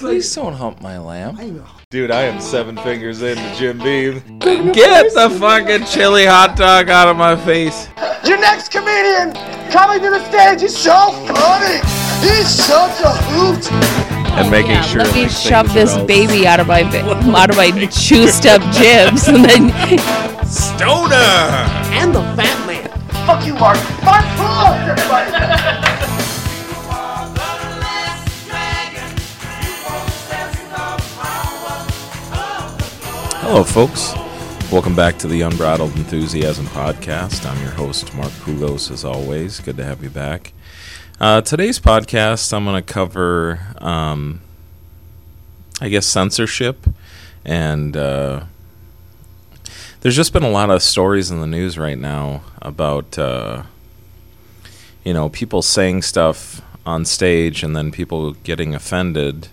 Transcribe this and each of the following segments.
Please don't hump my lamb. Dude, I am seven fingers into Jim Beam. Get the fucking chili hot dog out of my face. Your next comedian coming to the stage is so funny. He's such a hoot. And making Yeah, sure let me like, shove this are all- baby out of my out of my juiced up jibs, and then Stoner! And the fat man. Fuck you, Mark. Mark, applause, everybody. Hello, folks. Welcome back to the Unbridled Enthusiasm podcast. I'm your host, Mark Pugos, as always. Good to have you back. Uh, today's podcast, I'm going to cover, um, I guess, censorship. And uh, there's just been a lot of stories in the news right now about, uh, you know, people saying stuff on stage and then people getting offended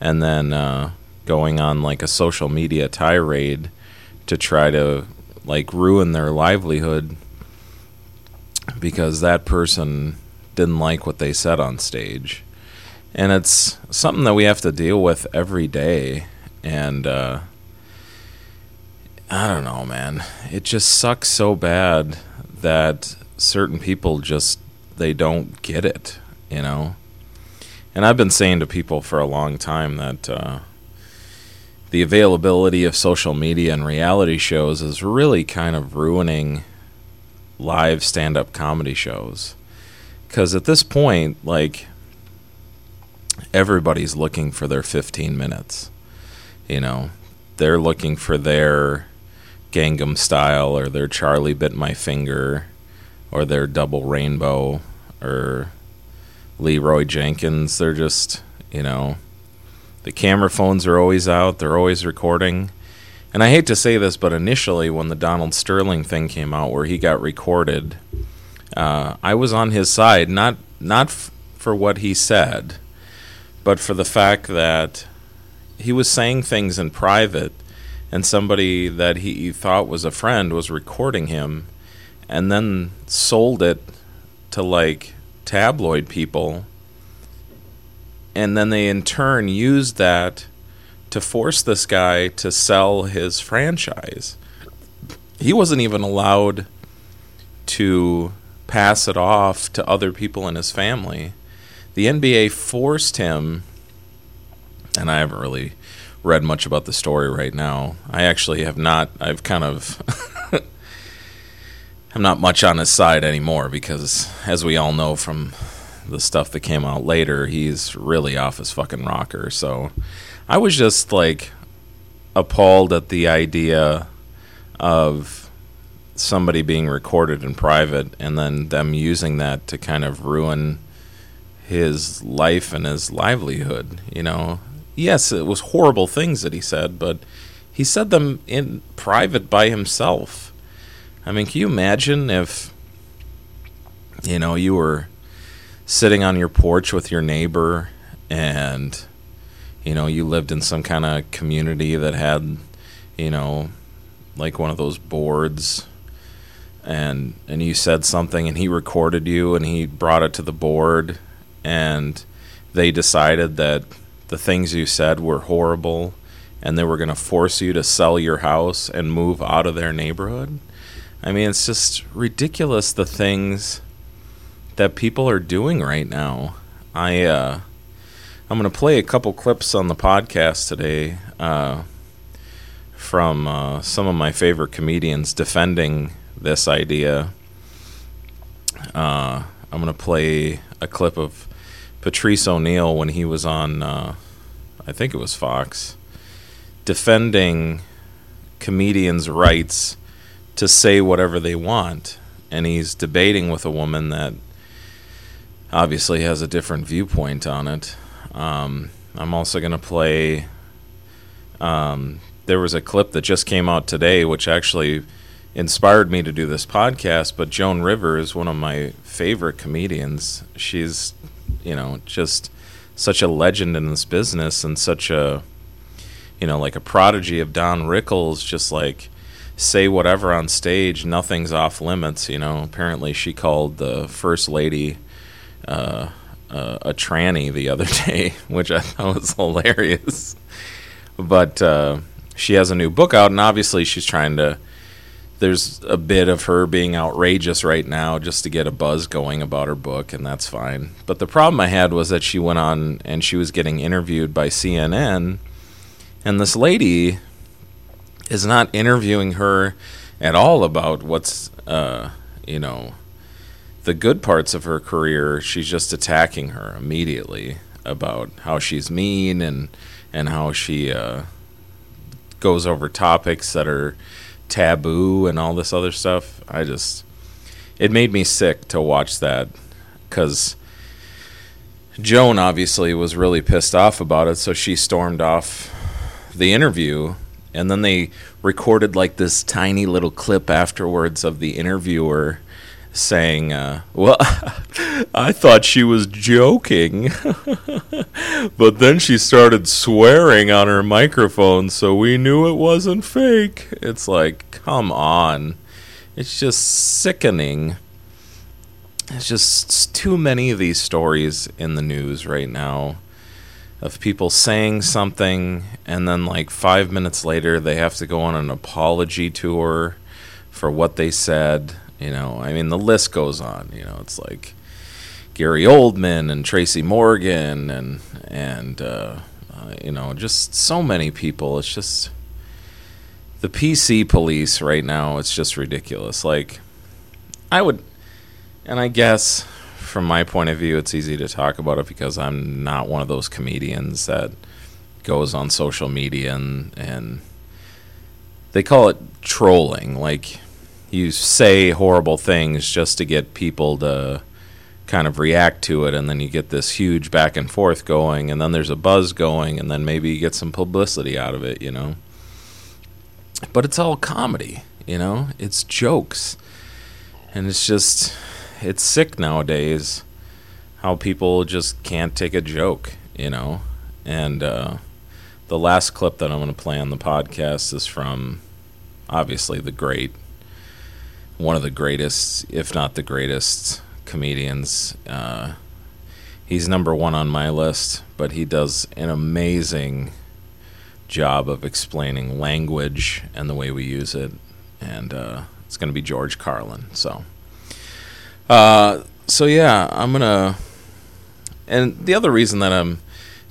and then uh, going on like a social media tirade to try to like ruin their livelihood because that person didn't like what they said on stage. And it's something that we have to deal with every day. And uh, I don't know, man. It just sucks so bad that certain people just they don't get it, you know. And I've been saying to people for a long time that uh, the availability of social media and reality shows is really kind of ruining live stand up comedy shows. Because at this point, like, everybody's looking for their 15 minutes. You know, they're looking for their Gangnam style or their Charlie bit my finger or their double rainbow or Leeroy Jenkins. They're just, you know, the camera phones are always out, they're always recording. And I hate to say this, but initially, when the Donald Sterling thing came out, where he got recorded, uh, I was on his side, not not f- for what he said, but for the fact that he was saying things in private, and somebody that he thought was a friend was recording him, and then sold it to like tabloid people and then they in turn used that to force this guy to sell his franchise. He wasn't even allowed to pass it off to other people in his family. The NBA forced him, and I haven't really read much about the story right now. I actually have not. I've kind of. I'm not much on his side anymore because, as we all know from the stuff that came out later, he's really off his fucking rocker. So I was just like appalled at the idea of somebody being recorded in private and then them using that to kind of ruin his life and his livelihood, you know. Yes, it was horrible things that he said, but he said them in private by himself. I mean, can you imagine if you know, you were sitting on your porch with your neighbor and you know you lived in some kind of community that had you know like one of those boards and and you said something and he recorded you and he brought it to the board and they decided that the things you said were horrible and they were going to force you to sell your house and move out of their neighborhood? I mean it's just ridiculous the things that people are doing right now. I uh, I'm going to play a couple clips on the podcast today uh, from uh, some of my favorite comedians defending this idea. Uh, I'm going to play a clip of Patrice O'Neal when he was on, uh, I think it was Fox, defending comedians' rights to say whatever they want. And he's debating with a woman that obviously has a different viewpoint on it. Um, I'm also going to play. Um, there was a clip that just came out today, which actually inspired me to do this podcast. But Joan Rivers, is one of my favorite comedians, she's, you know, just such a legend in this business and such a, you know, like a prodigy of Don Rickles, just like say whatever on stage, nothing's off limits. You know, apparently she called the first lady uh, a tranny the other day, which I thought was hilarious. But uh, she has a new book out, and obviously she's trying to. There's a bit of her being outrageous right now just to get a buzz going about her book, and that's fine. But the problem I had was that she went on and she was getting interviewed by CNN, and this lady is not interviewing her at all about what's, uh, you know, the good parts of her career. She's just attacking her immediately about how she's mean and and how she uh, goes over topics that are taboo and all this other stuff. I just it made me sick to watch that because Joan obviously was really pissed off about it, so she stormed off the interview. And then they recorded like this tiny little clip afterwards of the interviewer saying, uh, Well, I thought she was joking. but then she started swearing on her microphone, so we knew it wasn't fake. It's like, come on. It's just sickening. It's just too many of these stories in the news right now of people saying something and then like 5 minutes later they have to go on an apology tour for what they said, you know. I mean the list goes on, you know. It's like Gary Oldman and Tracy Morgan and and uh, uh, you know, just so many people. It's just the PC police right now, it's just ridiculous. Like I would and I guess from my point of view, it's easy to talk about it because I'm not one of those comedians that goes on social media and, and they call it trolling. Like you say horrible things just to get people to kind of react to it, and then you get this huge back and forth going, and then there's a buzz going, and then maybe you get some publicity out of it, you know. But it's all comedy, you know. It's jokes, and it's just it's sick nowadays how people just can't take a joke, you know. And uh, the last clip that I'm going to play on the podcast is from obviously the great, one of the greatest, if not the greatest, comedians. Uh, he's number one on my list, but he does an amazing job of explaining language and the way we use it. And uh, it's going to be George Carlin. So. Uh, so yeah, I'm gonna. And the other reason that I'm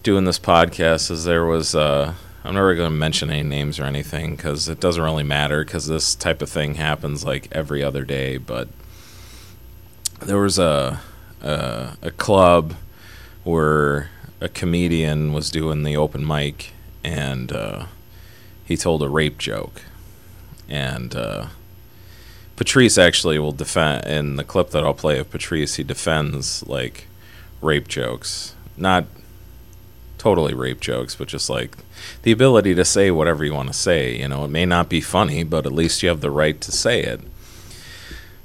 doing this podcast is there was. Uh, I'm never going to mention any names or anything because it doesn't really matter because this type of thing happens like every other day. But there was a a, a club where a comedian was doing the open mic and uh, he told a rape joke and. Uh, Patrice actually will defend in the clip that I'll play of Patrice. He defends like rape jokes, not totally rape jokes, but just like the ability to say whatever you want to say. You know, it may not be funny, but at least you have the right to say it.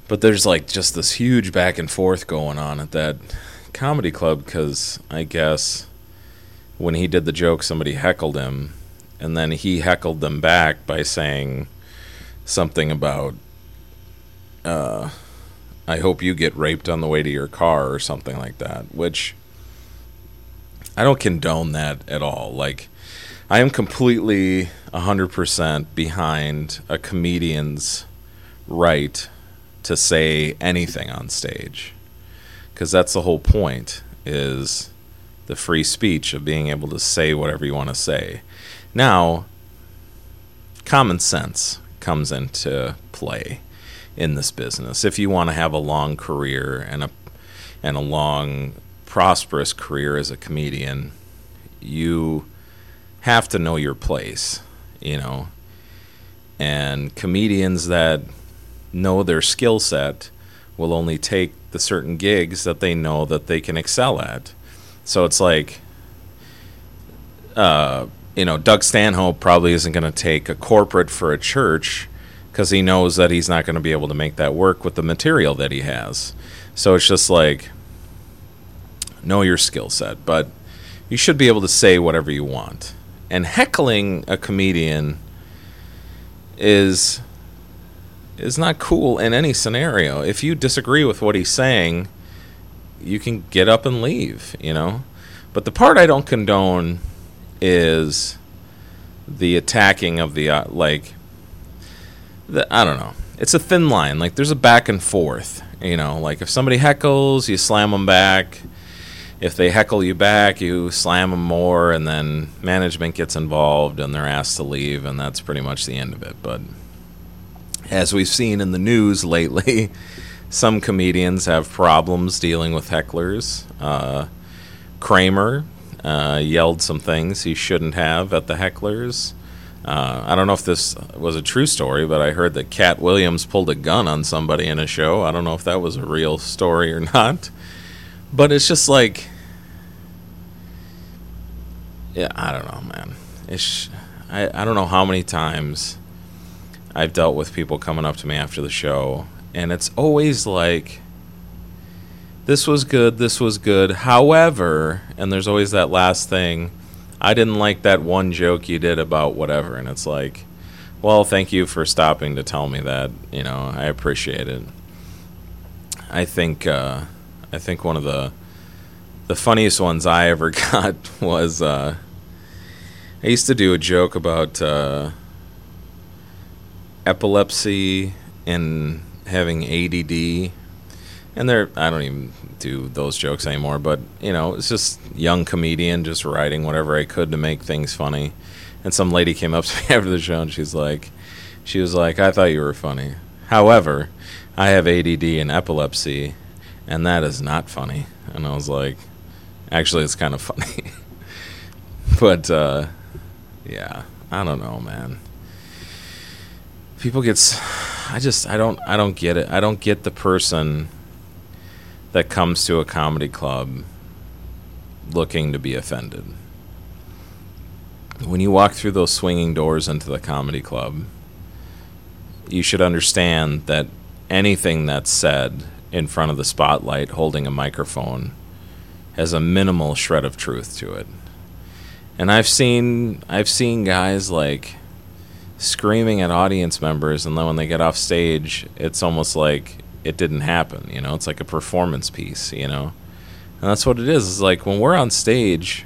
But there's like just this huge back and forth going on at that comedy club because I guess when he did the joke, somebody heckled him, and then he heckled them back by saying something about uh, I hope you get raped on the way to your car or something like that, which I don't condone that at all. Like, I am completely 100% behind a comedian's right to say anything on stage. Because that's the whole point, is the free speech of being able to say whatever you want to say. Now, common sense comes into play in this business. If you want to have a long career and a and a long prosperous career as a comedian, you have to know your place, you know. And comedians that know their skill set will only take the certain gigs that they know that they can excel at. So it's like uh, you know, Doug Stanhope probably isn't going to take a corporate for a church because he knows that he's not going to be able to make that work with the material that he has. So it's just like know your skill set, but you should be able to say whatever you want. And heckling a comedian is is not cool in any scenario. If you disagree with what he's saying, you can get up and leave, you know. But the part I don't condone is the attacking of the uh, like. The, I don't know. It's a thin line. Like there's a back and forth. You know, like if somebody heckles, you slam them back. If they heckle you back, you slam them more, and then management gets involved and they're asked to leave, and that's pretty much the end of it. But as we've seen in the news lately, some comedians have problems dealing with hecklers. Uh, Kramer uh, yelled some things he shouldn't have at the hecklers. Uh, I don't know if this was a true story, but I heard that Katt Williams pulled a gun on somebody in a show. I don't know if that was a real story or not. But it's just like, yeah, I don't know, man. It's I, I don't know how many times I've dealt with people coming up to me after the show, and it's always like, this was good, this was good. However, and there's always that last thing, I didn't like that one joke you did about whatever. And it's like, well, thank you for stopping to tell me that. You know, I appreciate it. I think, uh, I think one of the, the funniest ones I ever got was, uh, I used to do a joke about, uh, epilepsy and having ADD. And they're I don't even do those jokes anymore, but you know, it's just young comedian just writing whatever I could to make things funny. And some lady came up to me after the show and she's like she was like, I thought you were funny. However, I have ADD and epilepsy and that is not funny. And I was like, actually it's kind of funny. but uh yeah, I don't know, man people get. I just i don't i don't get it i don't get the person that comes to a comedy club looking to be offended when you walk through those swinging doors into the comedy club you should understand that anything that's said in front of the spotlight holding a microphone has a minimal shred of truth to it and i've seen i've seen guys like screaming at audience members, and then when they get off stage, it's almost like it didn't happen. You know, it's like a performance piece. You know, and that's what it is. It's like when we're on stage.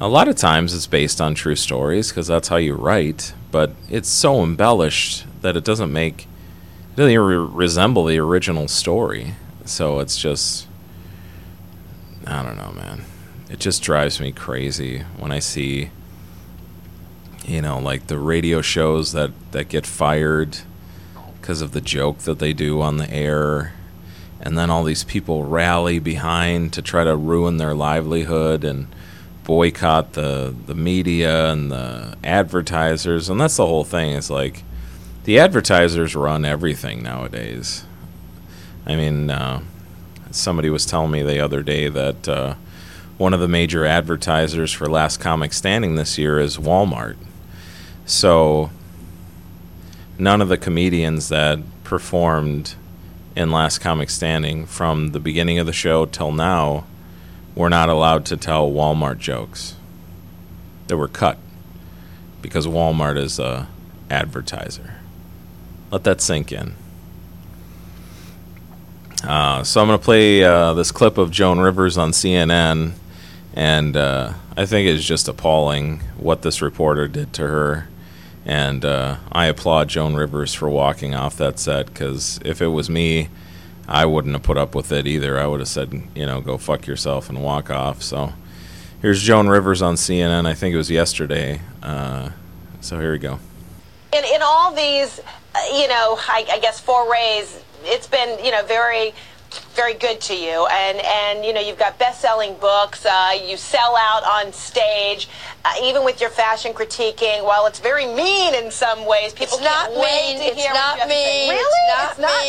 A lot of times it's based on true stories because that's how you write, but it's so embellished that it doesn't make it doesn't even re- resemble the original story. So it's just I don't know, man. It just drives me crazy when I see you know, like the radio shows that, that get fired because of the joke that they do on the air. And then all these people rally behind to try to ruin their livelihood and boycott the, the media and the advertisers. And that's the whole thing. It's like the advertisers run everything nowadays. I mean, uh, somebody was telling me the other day that uh, one of the major advertisers for Last Comic Standing this year is Walmart. So none of the comedians that performed in Last Comic Standing from the beginning of the show till now were not allowed to tell Walmart jokes. They were cut because Walmart is a advertiser. Let that sink in. Uh, so I'm going to play uh, this clip of Joan Rivers on CNN, and uh, I think it's just appalling what this reporter did to her and uh, I applaud Joan Rivers for walking off that set because if it was me, I wouldn't have put up with it either. I would have said, you know, go fuck yourself and walk off. So here's Joan Rivers on CNN. I think it was yesterday. Uh, so here we go. In, in all these, uh, you know, I, I guess forays, it's been, you know, very very good to you. And and you know you've got best-selling books. Uh, you sell out on stage uh, even with your fashion critiquing. While it's very mean in some ways people it's not can't wait mean. to hear it's not what you have to say. mean. Really? It's not,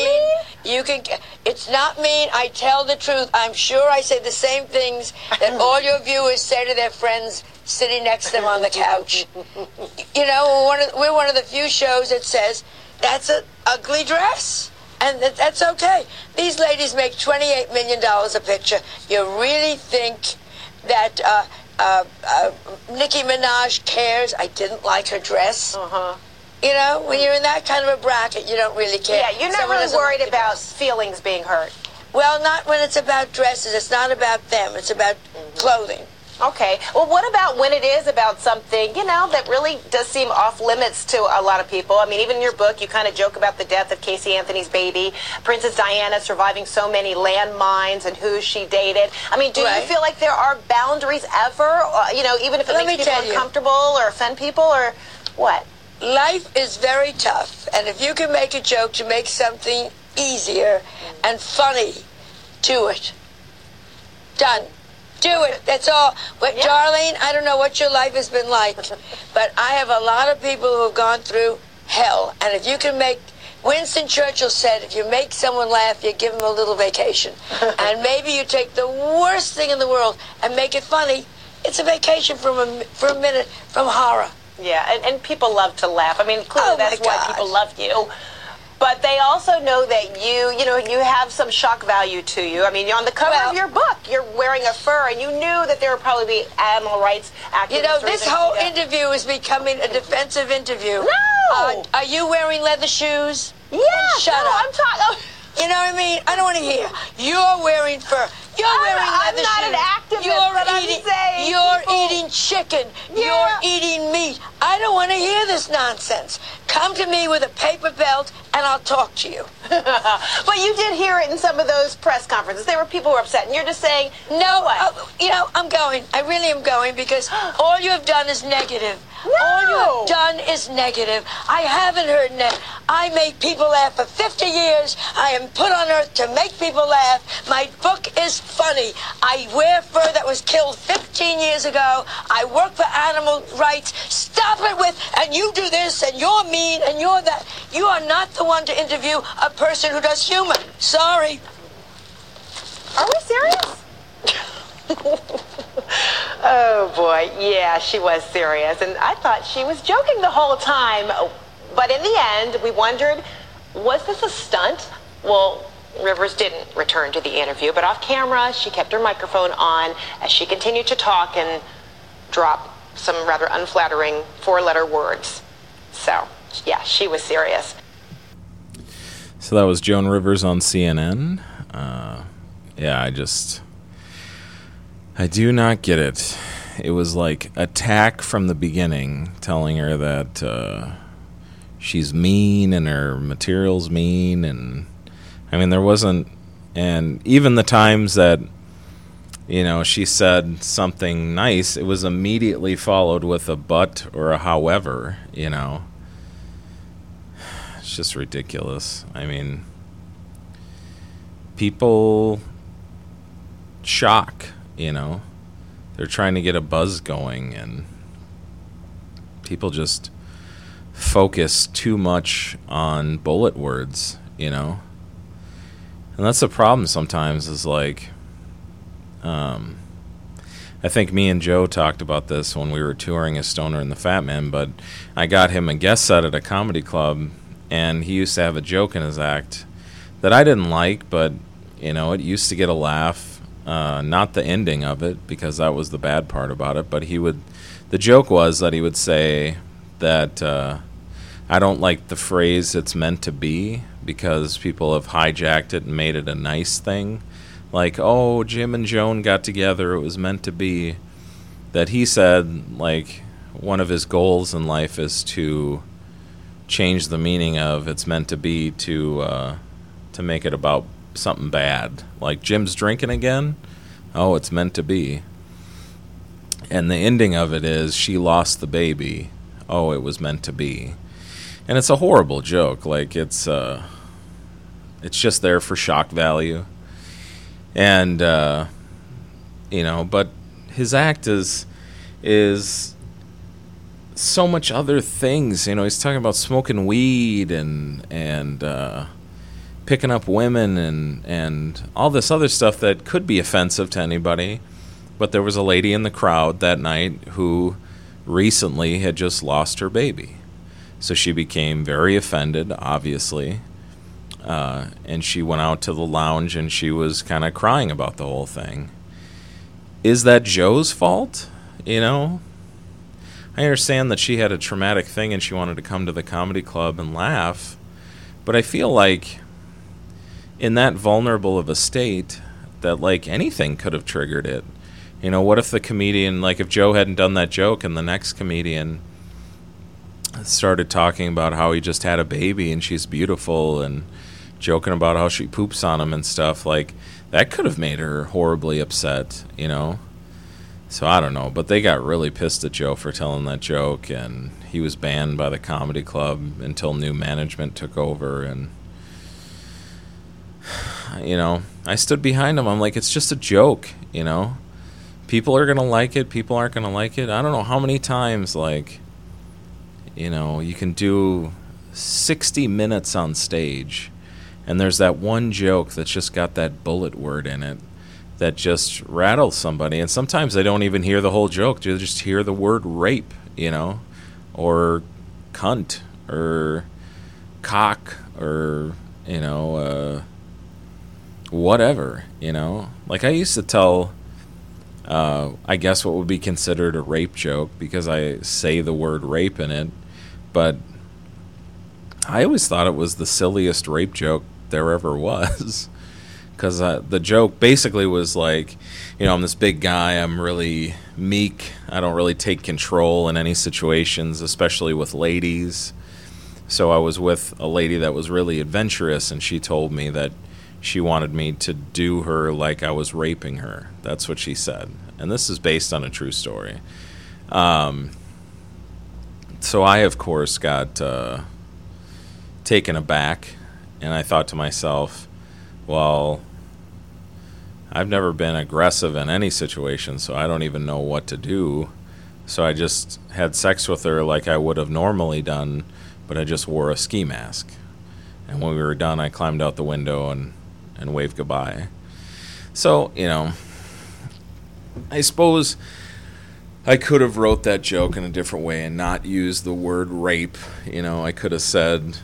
mean. you can it's not mean. I tell the truth. I'm sure i say the same things that all your viewers say to their friends sitting next to them on the couch. You know we're one of, we're one of the few shows that says that's an ugly dress and that, that's okay. These ladies make $28 million a picture. You really think that uh, uh, uh, Nicki Minaj cares? I didn't like her dress. uh-huh You know, when you're in that kind of a bracket, you don't really care. yeah you're not Someone really worried about dress. feelings being hurt Well, not when it's about dresses. It's not about them. It's about clothing. Okay. Well, what about when it is about something, you know, that really does seem off limits to a lot of people? I mean, even in your book, you kind of joke about the death of Casey Anthony's baby, Princess Diana surviving so many landmines and who she dated. I mean, do Right. you feel like there are boundaries ever, uh, you know, even if it Let makes people tell you. uncomfortable or offend people or what? Life is very tough, and if you can make a joke to make something easier and funny, do it. Done. Do it. That's all. But Yeah. Darlene, I don't know what your life has been like, but I have a lot of people who have gone through hell, and if you can make Winston Churchill said, if you make someone laugh, you give them a little vacation. and maybe you take the worst thing in the world and make it funny. It's a vacation from a, for a minute from horror. Yeah, and, and people love to laugh. I mean, clearly Oh, that's why people love you. But they also know that you, you know, you have some shock value to you. I mean, you're on the cover Well- of your book. You're wearing a fur, and you knew that there would probably be animal rights activists. You know, this whole that. interview is becoming a defensive interview. No! Uh, are you wearing leather shoes? Yeah, Shut no, up. I'm talking. You know what I mean? I don't want to hear. You're wearing fur. You're I'm- wearing I'm leather not shoes. an activist, You're eating. you're people- eating chicken. Yeah. You're eating meat. I don't want to hear this nonsense. Come to me with a paper belt, and I'll talk to you. but you did hear it in some of those press conferences. There were people who were upset, and you're just saying, No, uh, you know, I'm going. I really am going because all you have done is negative. All you have done is negative. I haven't heard net. I make people laugh for 50 years. I am put on earth to make people laugh. My book is funny. I wear fur that was killed 15 years ago. I work for animal rights. Stop it with, and you do this, and you're mean, and you're that. You are not the one to interview a person who does humor. Sorry. Are we serious? oh boy, yeah, she was serious, and I thought she was joking the whole time. But in the end, we wondered, was this a stunt? Well, Rivers didn't return to the interview, but off camera, she kept her microphone on as she continued to talk and drop some rather unflattering four-letter words. So, yeah, she was serious. So that was Joan Rivers on CNN. Uh, yeah, I just. I do not get it. It was like attack from the beginning, telling her that uh, she's mean and her material's mean. And I mean, there wasn't. And even the times that, you know, she said something nice, it was immediately followed with a but or a however, you know. It's just ridiculous. I mean, people shock, you know. They're trying to get a buzz going, and people just focus too much on bullet words, you know. And that's the problem sometimes, is like, um, I think me and Joe talked about this when we were touring as Stoner and the Fat Man, but I got him a guest set at a comedy club, and he used to have a joke in his act that I didn't like, but you know, it used to get a laugh. Uh, not the ending of it, because that was the bad part about it. But he would, the joke was that he would say that uh, I don't like the phrase "it's meant to be" because people have hijacked it and made it a nice thing, like "Oh, Jim and Joan got together; it was meant to be." That he said, like one of his goals in life is to change the meaning of "it's meant to be" to uh, to make it about something bad, like Jim's drinking again. Oh, it's meant to be. And the ending of it is she lost the baby. Oh, it was meant to be. And it's a horrible joke. Like it's uh it's just there for shock value. And uh you know, but his act is is so much other things. You know, he's talking about smoking weed and and uh picking up women and and all this other stuff that could be offensive to anybody. But there was a lady in the crowd that night who recently had just lost her baby. So she became very offended, obviously. Uh, and she went out to the lounge and she was kind of crying about the whole thing. Is that Joe's fault? You know? I understand that she had a traumatic thing and she wanted to come to the comedy club and laugh. But I feel like in that vulnerable of a state that like anything could have triggered it. You know, what if the comedian, like if Joe hadn't done that joke and the next comedian started talking about how he just had a baby and she's beautiful and joking about how she poops on him and stuff, like that could have made her horribly upset, you know? So I don't know, but they got really pissed at Joe for telling that joke and he was banned by the comedy club until new management took over and you know, I stood behind him. I'm like, it's just a joke, you know. People are gonna like it. People aren't gonna like it. I don't know how many times, like, you know, you can do 60 minutes on stage, and there's that one joke that's just got that bullet word in it that just rattles somebody. And sometimes they don't even hear the whole joke; they just hear the word rape, you know, or cunt, or cock, or you know. Uh, whatever, you know? Like I used to tell uh, I guess what would be considered a rape joke because I say the word rape in it, but I always thought it was the silliest rape joke there ever was. Because uh, the joke basically was like, you know, I'm this big guy, I'm really meek, I don't really take control in any situations, especially with ladies. So I was with a lady that was really adventurous, and she told me that she wanted me to do her like I was raping her. That's what she said. And this is based on a true story. Um, so I, of course, got uh, taken aback, and I thought to myself, well, I've never been aggressive in any situation, so I don't even know what to do. So I just had sex with her like I would have normally done, but I just wore a ski mask. And when we were done, I climbed out the window and and wave goodbye. So, you know, I suppose I could have wrote that joke in a different way and not use the word rape. You know, I could have said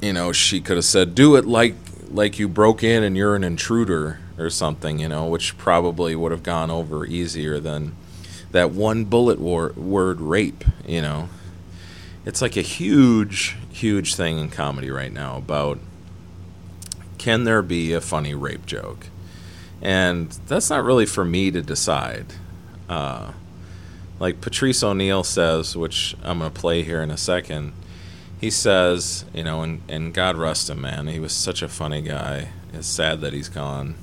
you know, she could have said do it like like you broke in and you're an intruder or something, you know, which probably would have gone over easier than that one bullet war- word rape, you know. It's like a huge huge thing in comedy right now about can there be a funny rape joke? And that's not really for me to decide. Uh, like Patrice O'Neal says, which I'm going to play here in a second, he says, you know, and, and God rest him, man. He was such a funny guy. It's sad that he's gone.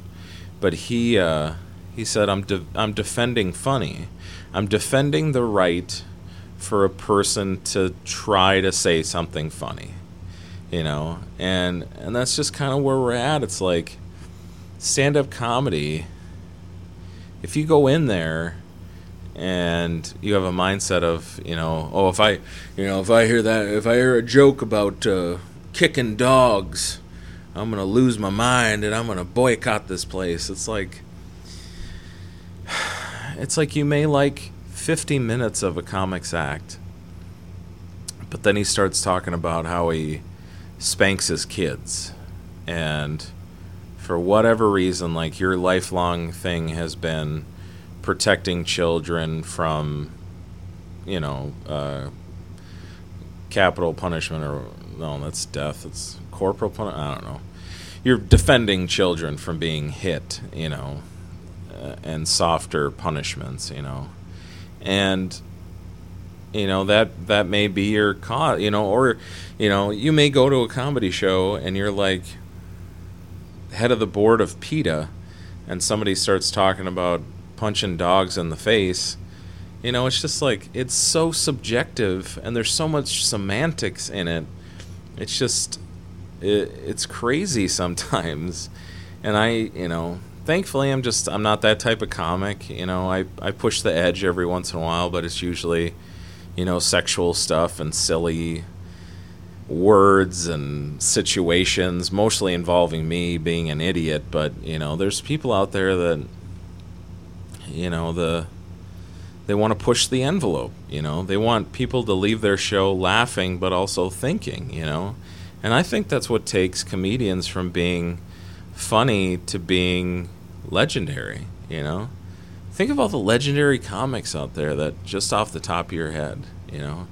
But he, uh, he said, I'm, de- I'm defending funny. I'm defending the right for a person to try to say something funny you know and and that's just kind of where we're at it's like stand-up comedy if you go in there and you have a mindset of you know oh if i you know if i hear that if i hear a joke about uh, kicking dogs i'm gonna lose my mind and i'm gonna boycott this place it's like it's like you may like 50 minutes of a comics act but then he starts talking about how he spanks his kids. And for whatever reason, like your lifelong thing has been protecting children from, you know, uh, capital punishment or no, that's death. It's corporal punishment. I don't know. You're defending children from being hit, you know, uh, and softer punishments, you know, and you know that that may be your cause you know or you know you may go to a comedy show and you're like head of the board of PETA and somebody starts talking about punching dogs in the face. You know it's just like it's so subjective and there's so much semantics in it. It's just it, it's crazy sometimes. And i you know thankfully i'm just i'm not that type of comic. You know i i push the edge every once in a while but it's usually you know, sexual stuff and silly words and situations, mostly involving me being an idiot. But you know, there's people out there that, you know, the they want to push the envelope. You know, they want people to leave their show laughing, but also thinking. You know, and I think that's what takes comedians from being funny to being legendary. You know think of all the legendary comics out there that just off the top of your head, you know,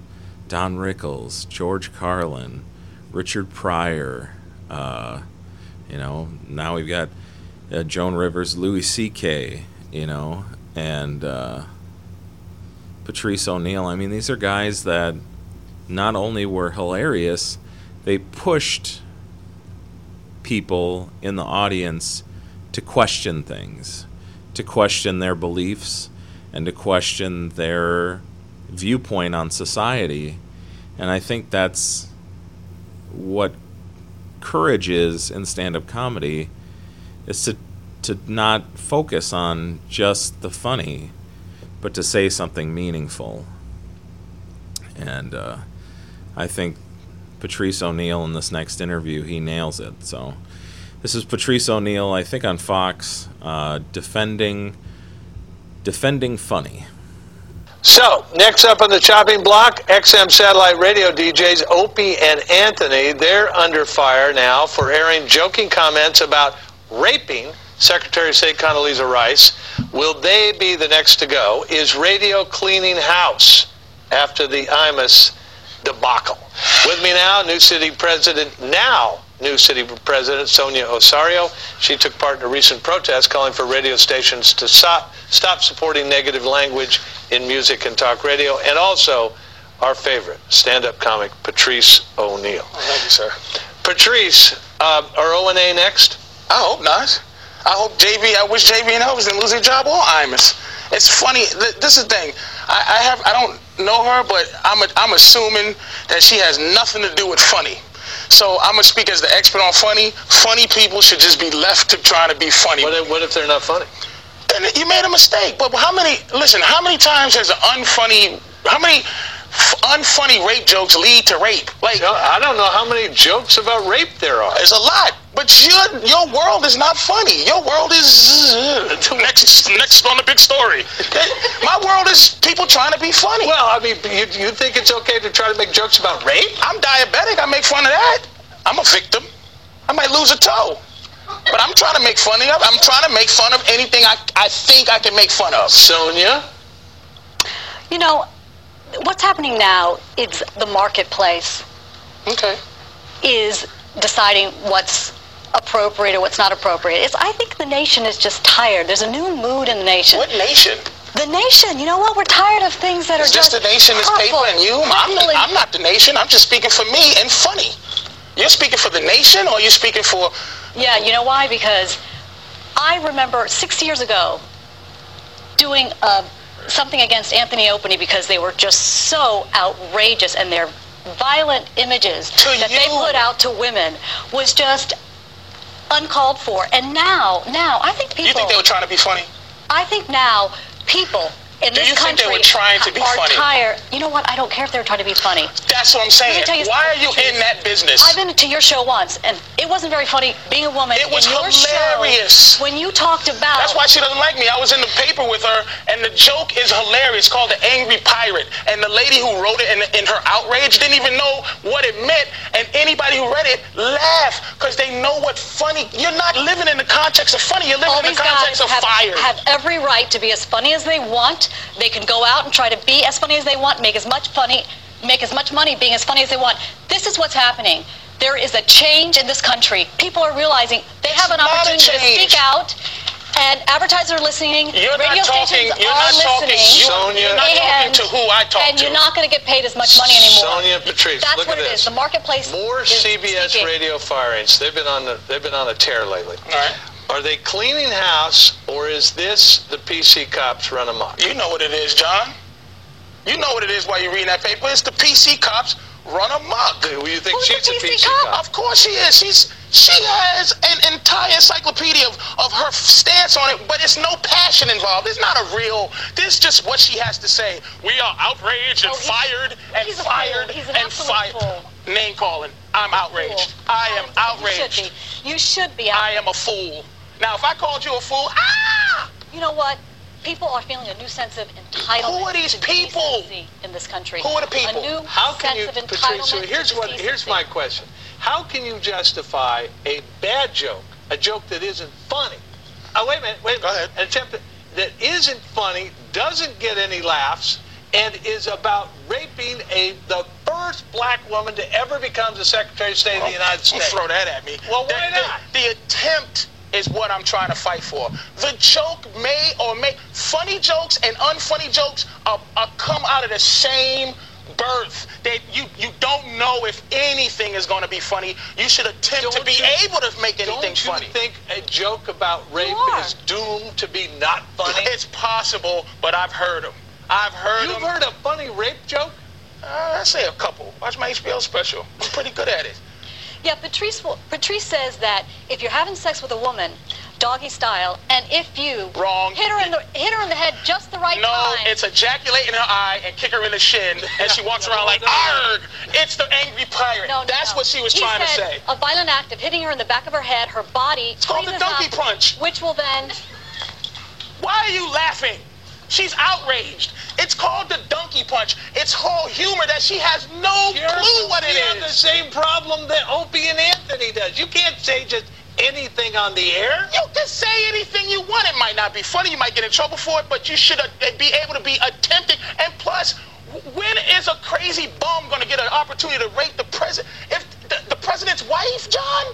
Don Rickles, George Carlin, Richard Pryor, uh, You know, now we've got uh, Joan Rivers, Louis C.K. You know, and uh, Patrice O'Neal. I mean, these are guys that not only were hilarious, they pushed people in the audience to question things, to question their beliefs, and to question their viewpoint on society. And I think that's what courage is in stand-up comedy is to to not focus on just the funny, but to say something meaningful. And uh, I think Patrice O'Neal in this next interview, he nails it. So this is Patrice O'Neal, I think on Fox, uh, defending defending funny. So, next up on the chopping block, XM satellite radio DJs Opie and Anthony. They're under fire now for airing joking comments about raping Secretary of State Condoleezza Rice. Will they be the next to go? Is radio cleaning house after the Imus debacle? With me now, New City President, now New City President Sonia Ossorio. She took part in a recent protest calling for radio stations to stop, stop supporting negative language in music and talk radio, and also our favorite stand-up comic, Patrice O'Neal. Oh, thank you, sir. Patrice, uh, are O&A next? I hope not. I hope JV. I wish JV and Elvis didn't lose their job or Imus. It's funny. th- This is the thing. I, I have. I don't know her, but I'm. A, I'm assuming that she has nothing to do with funny. So I'm gonna speak as the expert on funny. Funny people should just be left to trying to be funny. What if, what if they're not funny? Then you made a mistake. But how many? Listen, how many times has an unfunny? How many f- unfunny rape jokes lead to rape? Like I don't know how many jokes about rape there are. There's a lot, but your your world is not funny. Your world is uh, next next on the big story. My world is people trying to be funny. Well, I mean, you, you think it's okay to try to make jokes about rape? I'm diabetic. I make fun of that. I'm a victim. I might lose a toe, but I'm trying to make fun of. I'm trying to make fun of anything I I think I can make fun of. Sonia? You know, what's happening now is the marketplace Okay. is deciding what's appropriate or what's not appropriate. It's, I think the nation is just tired. There's a new mood in the nation. What nation? The nation, you know what? We're tired of things that Is are this just the nation is paper and you? I'm, and- I'm not the nation. I'm just speaking for me and funny. You're speaking for the nation or you're speaking for Yeah, you know why? Because I remember six years ago doing uh, something against Anthony Openy because they were just so outrageous and their violent images To that they put out to women was just uncalled for. And now, now, I think people. you think they were trying to be funny? I think now people in Do this you think country they were trying to be are funny? tired. You know what? I don't care if they were trying to be funny. That's what I'm saying. Why are you in that business? I've been to your show once, and it wasn't very funny being a woman. It was hilarious. Show, when you talked about That's why she doesn't like me. I was in the paper with her, and the joke is hilarious. Called The Angry Pirate. And the lady who wrote it in, in her outrage didn't even know what it meant. And anybody who read it laughed because they know what funny. You're not living in the context of funny. You're living all in the context of have, fire. have every right to be as funny as they want. They can go out and try to be as funny as they want, make as much funny, make as much money being as funny as they want. This is what's happening. There is a change in this country. People are realizing they have an opportunity to speak out. And advertisers are listening. You're not radio talking- stations you're are not listening. you- Sonia. you're not talking and, to who I talk and to. you're not going to get paid as much money anymore. Sonia and Patrice, That's look what at it this. is. The marketplace More is CBS speaking. radio firings. They've been on the, they've been on a tear lately. All right. Are they cleaning house or is this the PC cops run amok? You know what it is, John. You know what it is while you're reading that paper. It's the PC cops run amok. Do you think Who's she's a PC PC cop? cop? Of course she is. She's she has an entire encyclopedia of, of her stance on it, but it's no passion involved. It's not a real. This is just what she has to say. We are outraged and Oh, he's- fired and he's fired fool. He's an and fired. Name calling. I'm outraged. I am outraged. You outraged. should be. You should be. Outraged. I am a fool. Now, if I called you a fool, ah! You know what? People are feeling a new sense of entitlement. Who are these people? in this country? Who are the people? A new How can sense you, of Patrice? So here's to what. Here's my question. How can you justify a bad joke, a joke that isn't funny? Oh, wait a minute. Wait. Go ahead. An attempt that- that isn't funny, doesn't get any laughs, and is about raping a the first black woman to ever become the Secretary of State of the United States. throw that at me. Well, The- why the- not? The, attempt is what I'm trying to fight for. The joke may or may funny jokes and unfunny jokes are, are come out of the same birth. That you you don't know if anything is going to be funny. You should attempt to Don't be you- able to make anything Don't you funny. think a joke about rape is doomed to be not funny? It's possible, but I've heard them. I've heard You've them. heard a funny rape joke? Uh, I say a couple. Watch my HBO special. I'm pretty good at it. Yeah, Patrice, Patrice says that if you're having sex with a woman, doggy style, and if you Wrong. hit her in the hit her in the head just the right No, time, No, it's ejaculate in her eye and kick her in the shin, and she walks around like, "Arg!" It's the angry pirate. no, no, That's no. what she was He trying to say. A violent act of hitting her in the back of her head, her body It's called the donkey up, punch. which will then Why are you laughing? She's outraged. It's called the donkey punch. It's whole humor that she has no clue what it have the same problem that Opie and Anthony does. You can't say just anything on the air. You can say anything you want. It might not be funny. You might get in trouble for it, but you should uh, be able to be attempting. And plus, when is a crazy bum going to get an opportunity to rape the president? If the, the president's wife, John,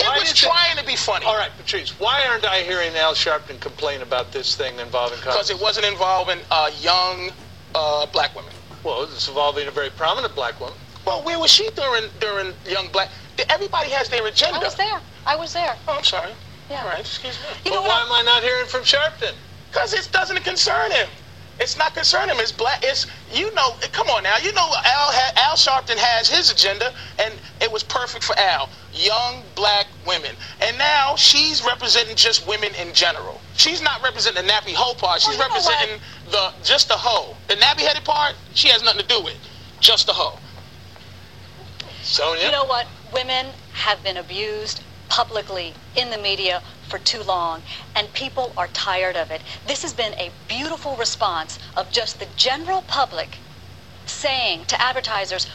it Why was trying to be funny. All right, Patrice, why aren't I hearing Al Sharpton complain about this thing involving Because it wasn't involving uh, young uh, black women. Well, it's involving a very prominent black woman. Well, where was she during during young black? Everybody has their agenda. I was there. I was there. Oh, I'm sorry. Yeah. All right, excuse me. You But know why am I not hearing from Sharpton? Because it doesn't concern him. It's not concern him. It's black. It's you know. Come on now. You know Al ha, Al Sharpton has his agenda, and it was perfect for Al. Young black women, and now she's representing just women in general. She's not representing the nappy hoe part. She's Well, you know what? representing the just the hoe. The nappy headed part, she has nothing to do with. Just the hoe. Sonia? You know what? Women have been abused publicly in the media for too long, and people are tired of it. This has been a beautiful response of just the general public saying to advertisers,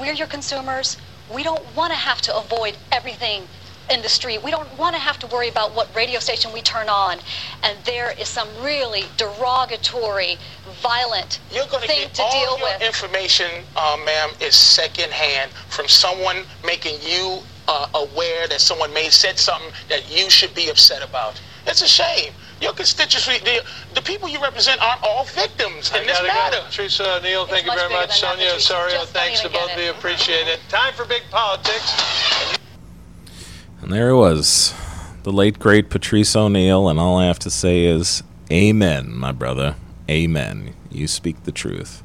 we're your consumers. We don't want to have to avoid everything in the street. We don't want to have to worry about what radio station we turn on. And there is some really derogatory, violent You're going to thing get to all deal your with. information, uh, ma'am, is secondhand from someone making you uh, aware that someone may have said something that you should be upset about. It's a shame. Your constituency, the, the people you represent aren't all victims in I this matter. go. Teresa O'Neal, thank you much very much. than that, Sonia Patrice. Ossorio, thanks to both of you. Appreciate it. Time for big politics. And there it was, the late great Patrice O'Neal, and all I have to say is, Amen, my brother. Amen. You speak the truth.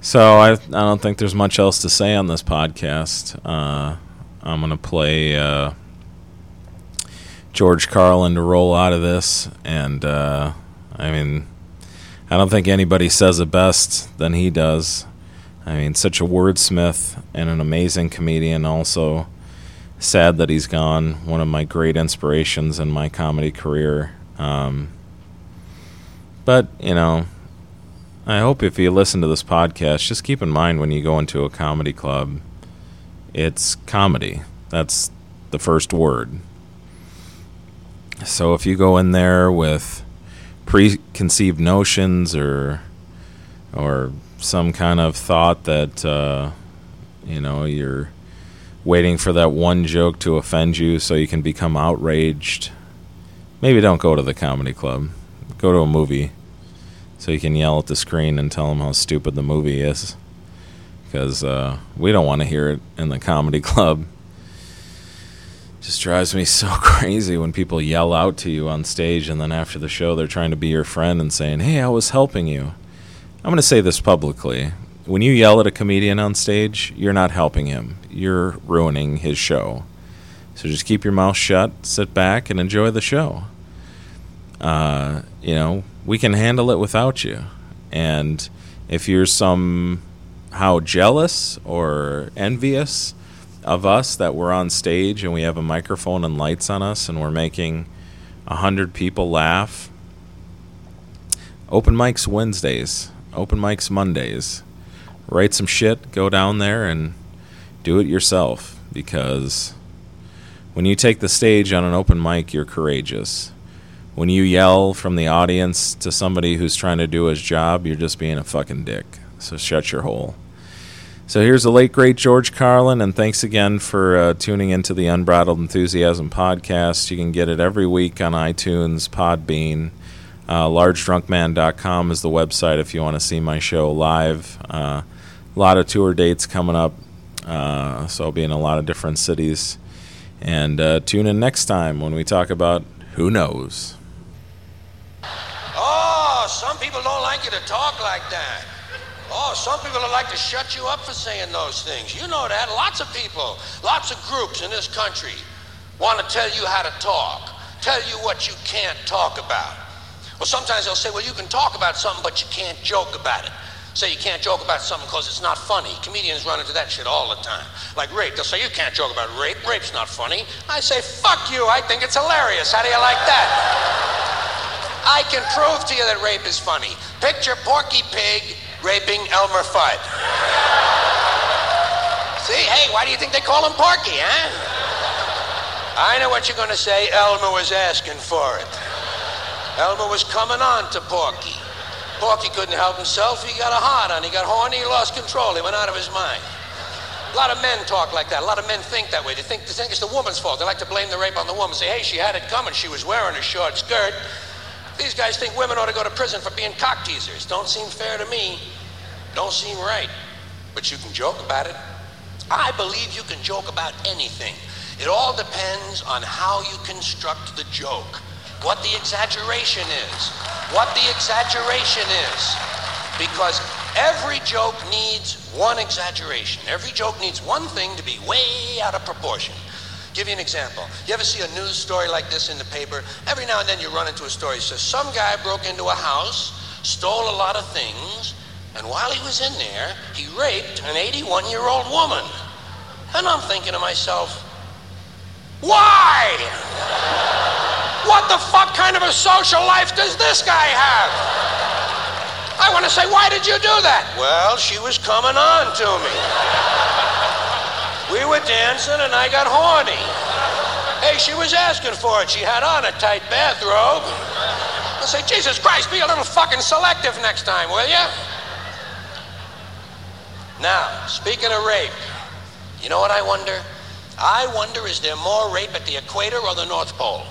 So I, I don't think there's much else to say on this podcast. Uh, I'm gonna play uh, George Carlin to roll out of this, and uh, I mean, I don't think anybody says it best than he does. I mean, such a wordsmith and an amazing comedian. Also, sad that he's gone. One of my great inspirations in my comedy career. Um, but you know, I hope if you listen to this podcast, just keep in mind when you go into a comedy club, it's comedy. That's the first word. So if you go in there with preconceived notions or or some kind of thought that uh, you know you're waiting for that one joke to offend you so you can become outraged, maybe don't go to the comedy club. Go to a movie so you can yell at the screen and tell them how stupid the movie is. Because uh, we don't want to hear it in the comedy club. Just drives me so crazy when people yell out to you on stage and then after the show they're trying to be your friend and saying, Hey, I was helping you. I'm going to say this publicly. When you yell at a comedian on stage, you're not helping him, you're ruining his show. So just keep your mouth shut, sit back, and enjoy the show. Uh, you know, we can handle it without you. And if you're somehow jealous or envious of us that we're on stage and we have a microphone and lights on us and we're making a hundred people laugh, open mics Wednesdays, open mics Mondays. Write some shit, go down there and do it yourself because when you take the stage on an open mic, you're courageous. when you yell from the audience to somebody who's trying to do his job, you're just being a fucking dick. So shut your hole. So here's the late great George Carlin, and thanks again for uh, tuning into the Unbridled Enthusiasm podcast. You can get it every week on iTunes, Podbean. Uh, LargeDrunkMan.com is the website if you want to see my show live. Uh, a lot of tour dates coming up, uh, so I'll be in a lot of different cities. And uh, tune in next time when we talk about who knows. Oh, some people don't like you to talk like that. Oh, some people would like to shut you up for saying those things. You know that. Lots of people, lots of groups in this country want to tell you how to talk, tell you what you can't talk about. Well, sometimes they'll say, well, you can talk about something, but you can't joke about it. Say you can't joke about something because it's not funny. Comedians run into that shit all the time. Like rape. They'll say, you can't joke about rape. Rape's not funny. I say, fuck you. I think it's hilarious. How do you like that? I can prove to you that rape is funny. Picture Porky Pig raping Elmer Fudd. See, hey, why do you think they call him Porky, huh? I know what you're going to say. Elmer was asking for it. Elmer was coming on to Porky. Porky couldn't help himself. He got a hard on. He got horny. He lost control. He went out of his mind. A lot of men talk like that. A lot of men think that way. They think, they think it's the woman's fault. They like to blame the rape on the woman. Say, hey, she had it coming. She was wearing a short skirt. These guys think women ought to go to prison for being cock teasers. Don't seem fair to me. Don't seem right. But you can joke about it. I believe you can joke about anything. It all depends on how you construct the joke, what the exaggeration is, what the exaggeration is. Because every joke needs one exaggeration. Every joke needs one thing to be way out of proportion. Give you an example. You ever see a news story like this in the paper? Every now and then you run into a story that says some guy broke into a house, stole a lot of things, and while he was in there, he raped an 81 year old woman. And I'm thinking to myself, why? What the fuck kind of a social life does this guy have? I want to say, why did you do that? Well, she was coming on to me. We were dancing and I got horny. Hey, she was asking for it. She had on a tight bathrobe. I say, Jesus Christ, be a little fucking selective next time, will you? Now, speaking of rape, you know what I wonder? I wonder is there more rape at the equator or the North Pole?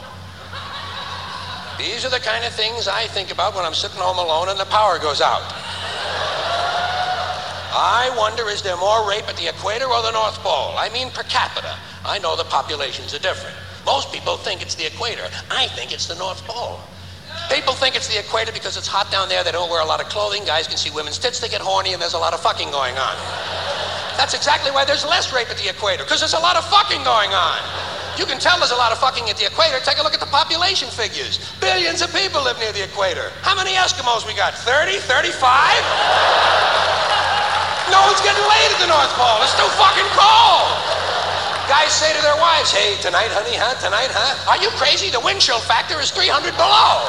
These are the kind of things I think about when I'm sitting home alone and the power goes out. I wonder is there more rape at the equator or the North Pole? I mean per capita. I know the populations are different. Most people think it's the equator. I think it's the North Pole. People think it's the equator because it's hot down there. They don't wear a lot of clothing. Guys can see women's tits. They get horny, and there's a lot of fucking going on. That's exactly why there's less rape at the equator, because there's a lot of fucking going on. You can tell there's a lot of fucking at the equator. Take a look at the population figures. Billions of people live near the equator. How many Eskimos we got? 30? 35? No one's getting laid at the North Pole. It's too fucking cold. Guys say to their wives, hey, tonight, honey, huh? Tonight, huh? Are you crazy? The wind chill factor is 300 below.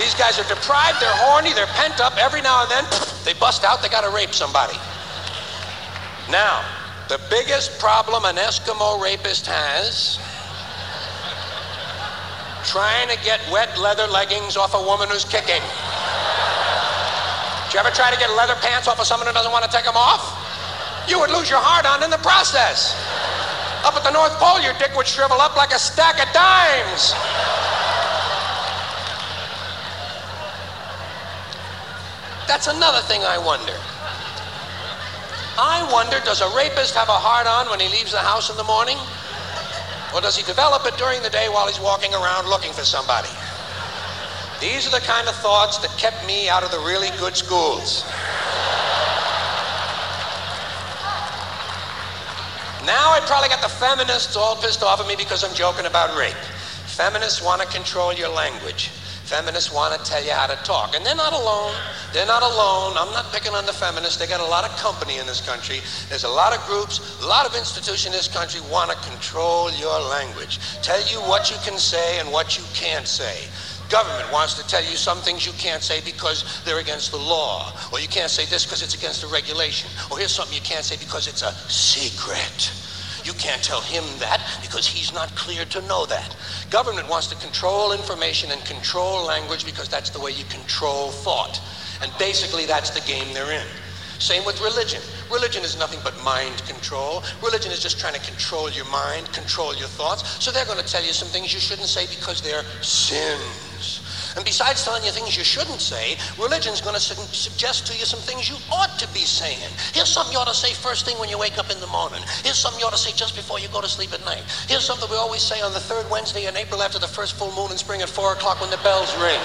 These guys are deprived, they're horny, they're pent up. Every now and then, they bust out, they gotta rape somebody. Now, the biggest problem an Eskimo rapist has trying to get wet leather leggings off a woman who's kicking. Did you ever try to get leather pants off of someone who doesn't want to take them off? You would lose your heart on in the process. Up at the North Pole, your dick would shrivel up like a stack of dimes. That's another thing I wonder. I wonder does a rapist have a heart on when he leaves the house in the morning? Or does he develop it during the day while he's walking around looking for somebody? These are the kind of thoughts that kept me out of the really good schools. Now I probably got the feminists all pissed off at me because I'm joking about rape. Feminists want to control your language. Feminists want to tell you how to talk. And they're not alone. They're not alone. I'm not picking on the feminists. They got a lot of company in this country. There's a lot of groups, a lot of institutions in this country want to control your language. Tell you what you can say and what you can't say. Government wants to tell you some things you can't say because they're against the law. Or you can't say this because it's against the regulation. Or here's something you can't say because it's a secret. You can't tell him that because he's not cleared to know that. Government wants to control information and control language because that's the way you control thought. And basically, that's the game they're in. Same with religion. Religion is nothing but mind control. Religion is just trying to control your mind, control your thoughts. So they're going to tell you some things you shouldn't say because they're sins. And besides telling you things you shouldn't say, religion's going to su- suggest to you some things you ought to be saying. Here's something you ought to say first thing when you wake up in the morning. Here's something you ought to say just before you go to sleep at night. Here's something we always say on the third Wednesday in April after the first full moon in spring at 4 o'clock when the bells ring.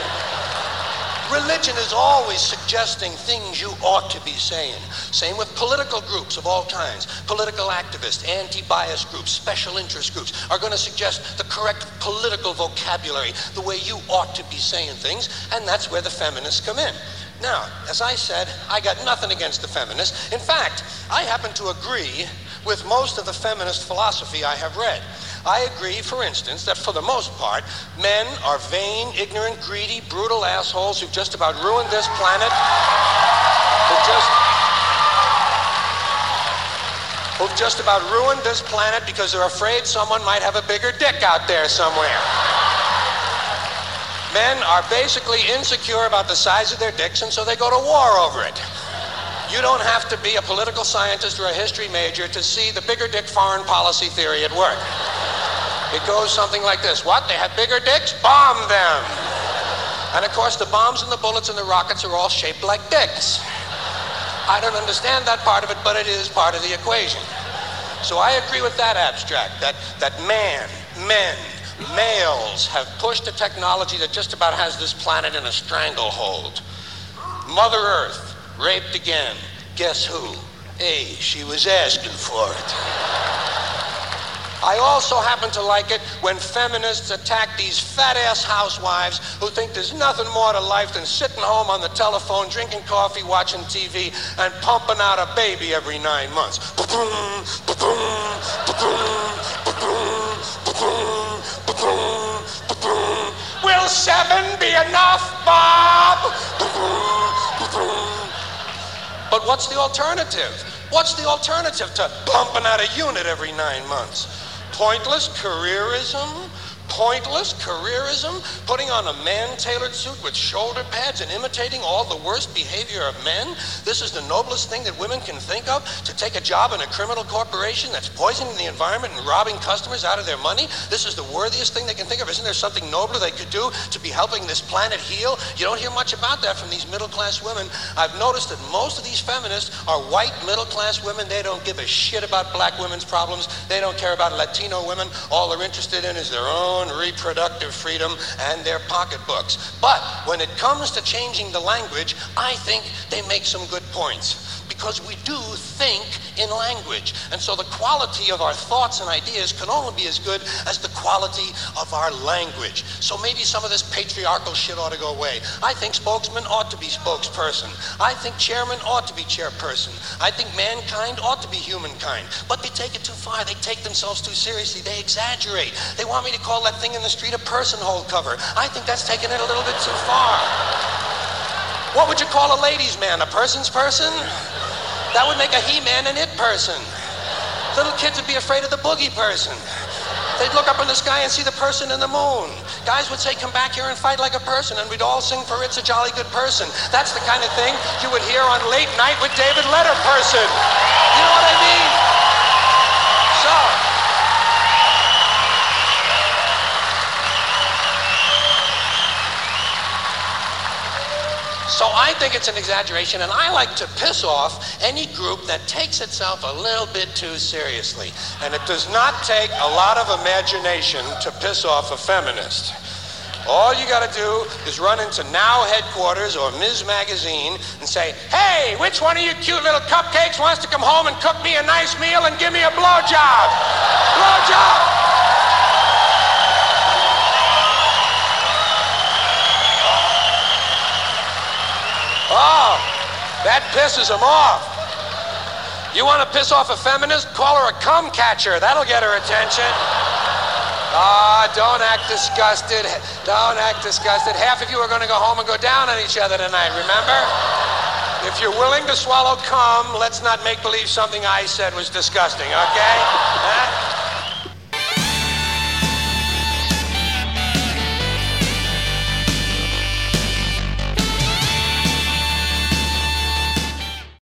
Religion is always suggesting things you ought to be saying. Same with political groups of all kinds. Political activists, anti-bias groups, special interest groups are going to suggest the correct political vocabulary, the way you ought to be saying things, and that's where the feminists come in. Now, as I said, I got nothing against the feminists. In fact, I happen to agree with most of the feminist philosophy I have read. I agree, for instance, that for the most part, men are vain, ignorant, greedy, brutal assholes who've just about ruined this planet. Who've just, who've just about ruined this planet because they're afraid someone might have a bigger dick out there somewhere. Men are basically insecure about the size of their dicks, and so they go to war over it. You don't have to be a political scientist or a history major to see the bigger dick foreign policy theory at work. It goes something like this What? They have bigger dicks? Bomb them! And of course, the bombs and the bullets and the rockets are all shaped like dicks. I don't understand that part of it, but it is part of the equation. So I agree with that abstract that, that man, men, males have pushed a technology that just about has this planet in a stranglehold. Mother Earth, raped again. Guess who? Hey, she was asking for it. I also happen to like it when feminists attack these fat ass housewives who think there's nothing more to life than sitting home on the telephone, drinking coffee, watching TV, and pumping out a baby every nine months. Will seven be enough, Bob? What's the alternative? What's the alternative to pumping out a unit every nine months? Pointless careerism? Pointless careerism? Putting on a man tailored suit with shoulder pads and imitating all the worst behavior of men? This is the noblest thing that women can think of? To take a job in a criminal corporation that's poisoning the environment and robbing customers out of their money? This is the worthiest thing they can think of. Isn't there something nobler they could do to be helping this planet heal? You don't hear much about that from these middle class women. I've noticed that most of these feminists are white middle class women. They don't give a shit about black women's problems. They don't care about Latino women. All they're interested in is their own reproductive freedom and their pocketbooks. But when it comes to changing the language, I think they make some good points because we do think in language. And so the quality of our thoughts and ideas can only be as good as the quality of our language. So maybe some of this patriarchal shit ought to go away. I think spokesman ought to be spokesperson. I think chairman ought to be chairperson. I think mankind ought to be humankind. But they take it too far. They take themselves too seriously. They exaggerate. They want me to call that thing in the street a person hold cover. I think that's taking it a little bit too far. What would you call a ladies' man? A person's person? That would make a he-man an it person. Little kids would be afraid of the boogie person. They'd look up in the sky and see the person in the moon. Guys would say, come back here and fight like a person, and we'd all sing for It's a Jolly Good Person. That's the kind of thing you would hear on Late Night with David Letterperson. You know what I mean? So, So I think it's an exaggeration, and I like to piss off any group that takes itself a little bit too seriously. And it does not take a lot of imagination to piss off a feminist. All you got to do is run into Now Headquarters or Ms. Magazine and say, hey, which one of you cute little cupcakes wants to come home and cook me a nice meal and give me a blowjob? Blowjob! Oh, that pisses him off. You want to piss off a feminist? Call her a cum catcher. That'll get her attention. Ah, don't act disgusted. Don't act disgusted. Half of you are going to go home and go down on each other tonight, remember? if you're willing to swallow cum, let's not make believe something I said was disgusting, okay? Huh?